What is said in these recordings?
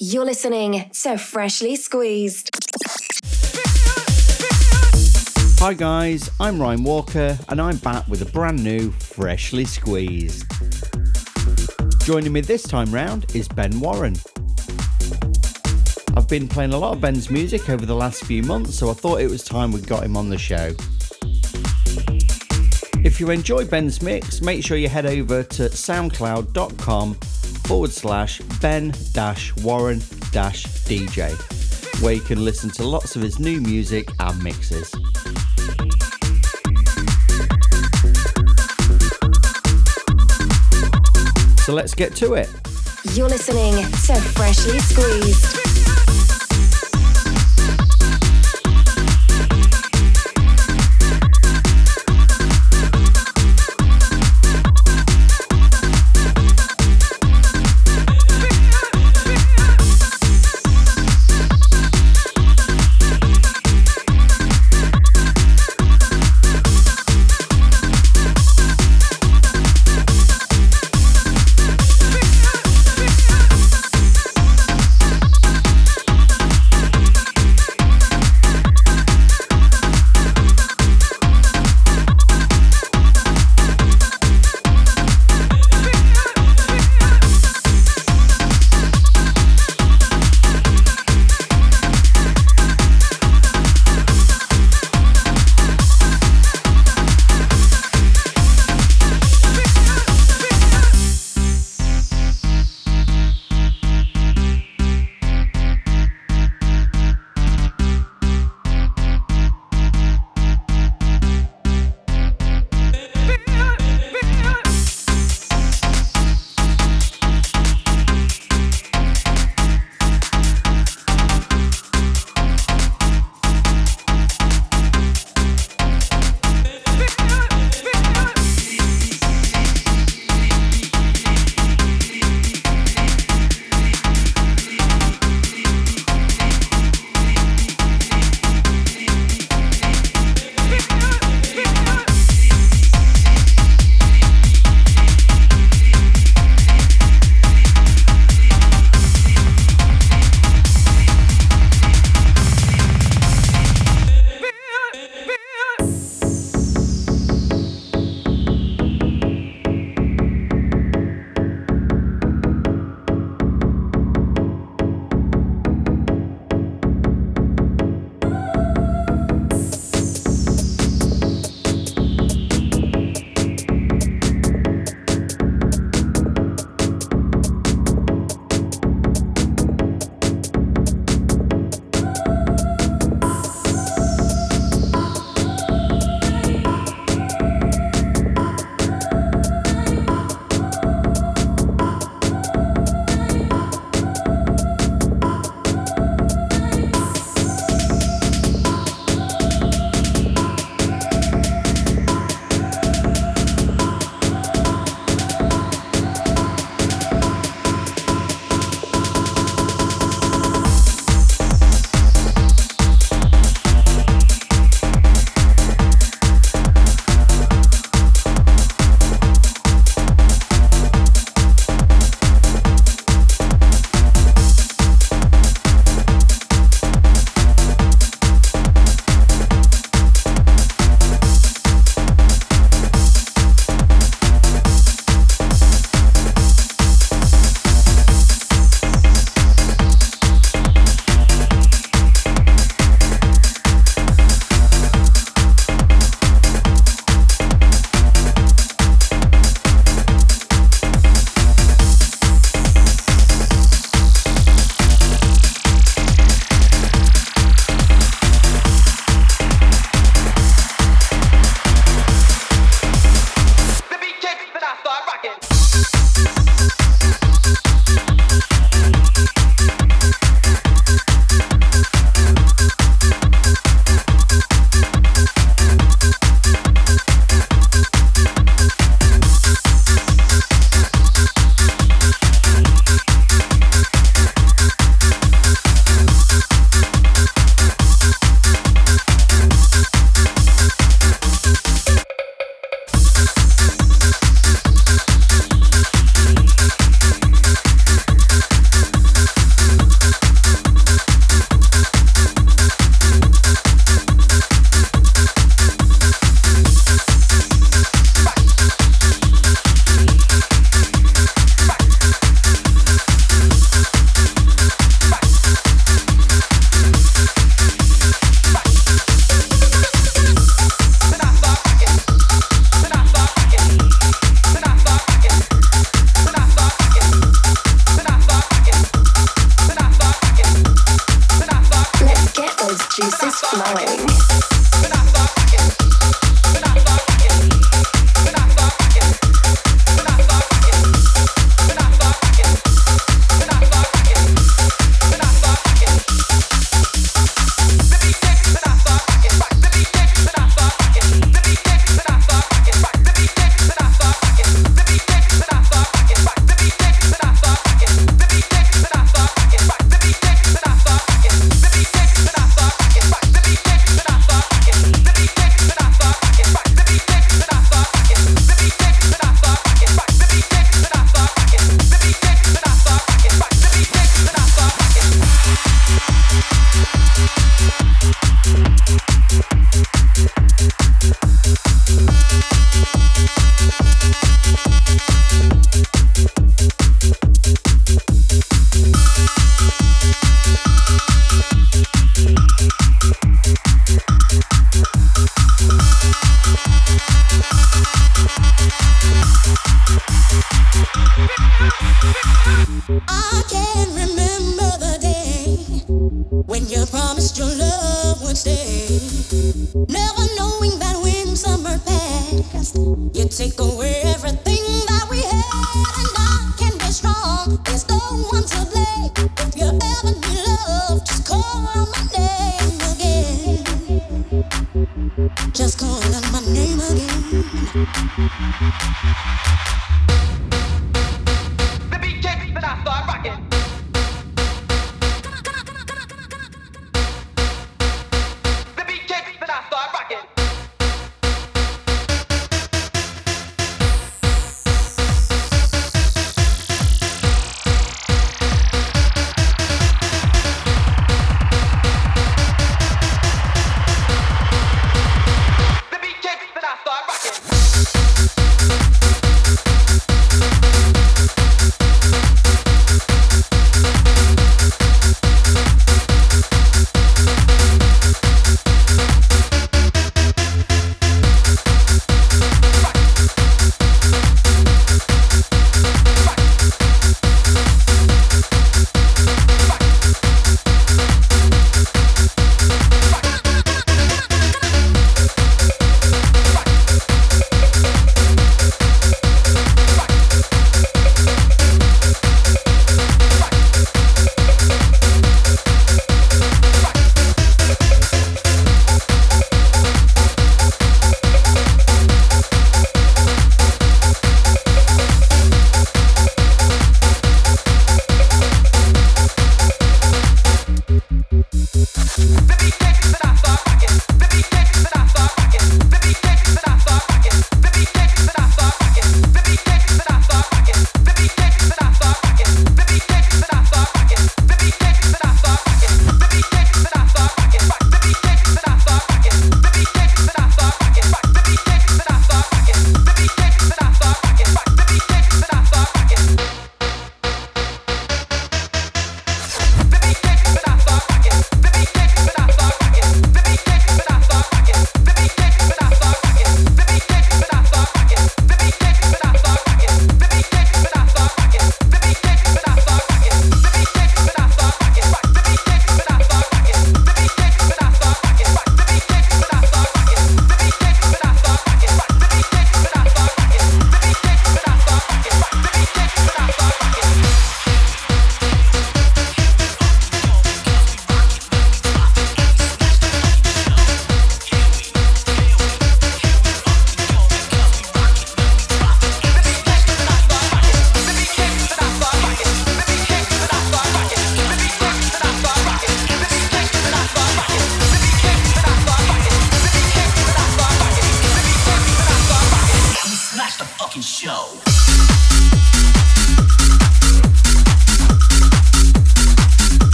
You're listening to Freshly Squeezed. Hi guys, I'm Ryan Walker and I'm back with a brand new Freshly Squeezed. Joining me this time round is Ben Warren. I've been playing a lot of Ben's music over the last few months, so I thought it was time we got him on the show. If you enjoy Ben's mix, make sure you head over to soundcloud.com forward slash Ben dash Warren dash DJ, where you can listen to lots of his new music and mixes. So let's get to it. You're listening to Freshly Squeezed.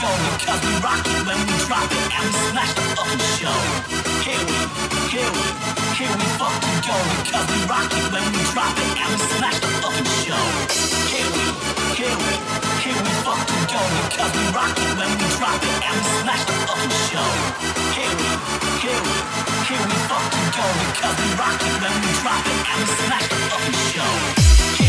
Fucking because we rock it when we drop it and we smash the fucking show. Here we, here we, here we fucking go because we rock it when we drop it and we smash the fucking show. Here we, here we, here we fucking go because we rock it when we drop it and we smash the fucking show. Here we, here we, here we fucking go because we rock it when we drop it and we smash the fucking show.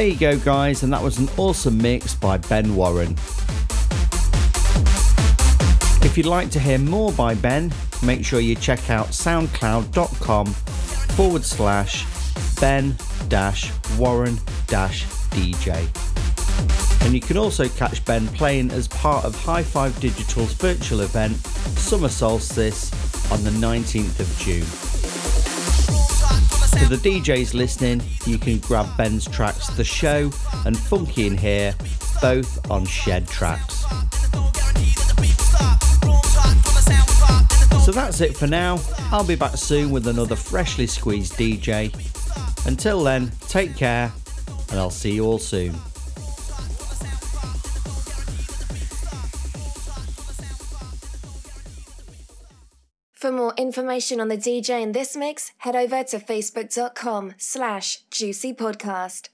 There you go, guys, and that was an awesome mix by Ben Warren. If you'd like to hear more by Ben, make sure you check out soundcloud.com forward slash Ben dash Warren dash DJ. And you can also catch Ben playing as part of High Five Digital's virtual event Summer Solstice on the 19th of June. To the DJs listening, you can grab Ben's tracks The Show and Funky in Here, both on Shed Tracks. So that's it for now. I'll be back soon with another freshly squeezed DJ. Until then, take care, and I'll see you all soon. For more information on the DJ in this mix, head over to facebook.com slash juicypodcast.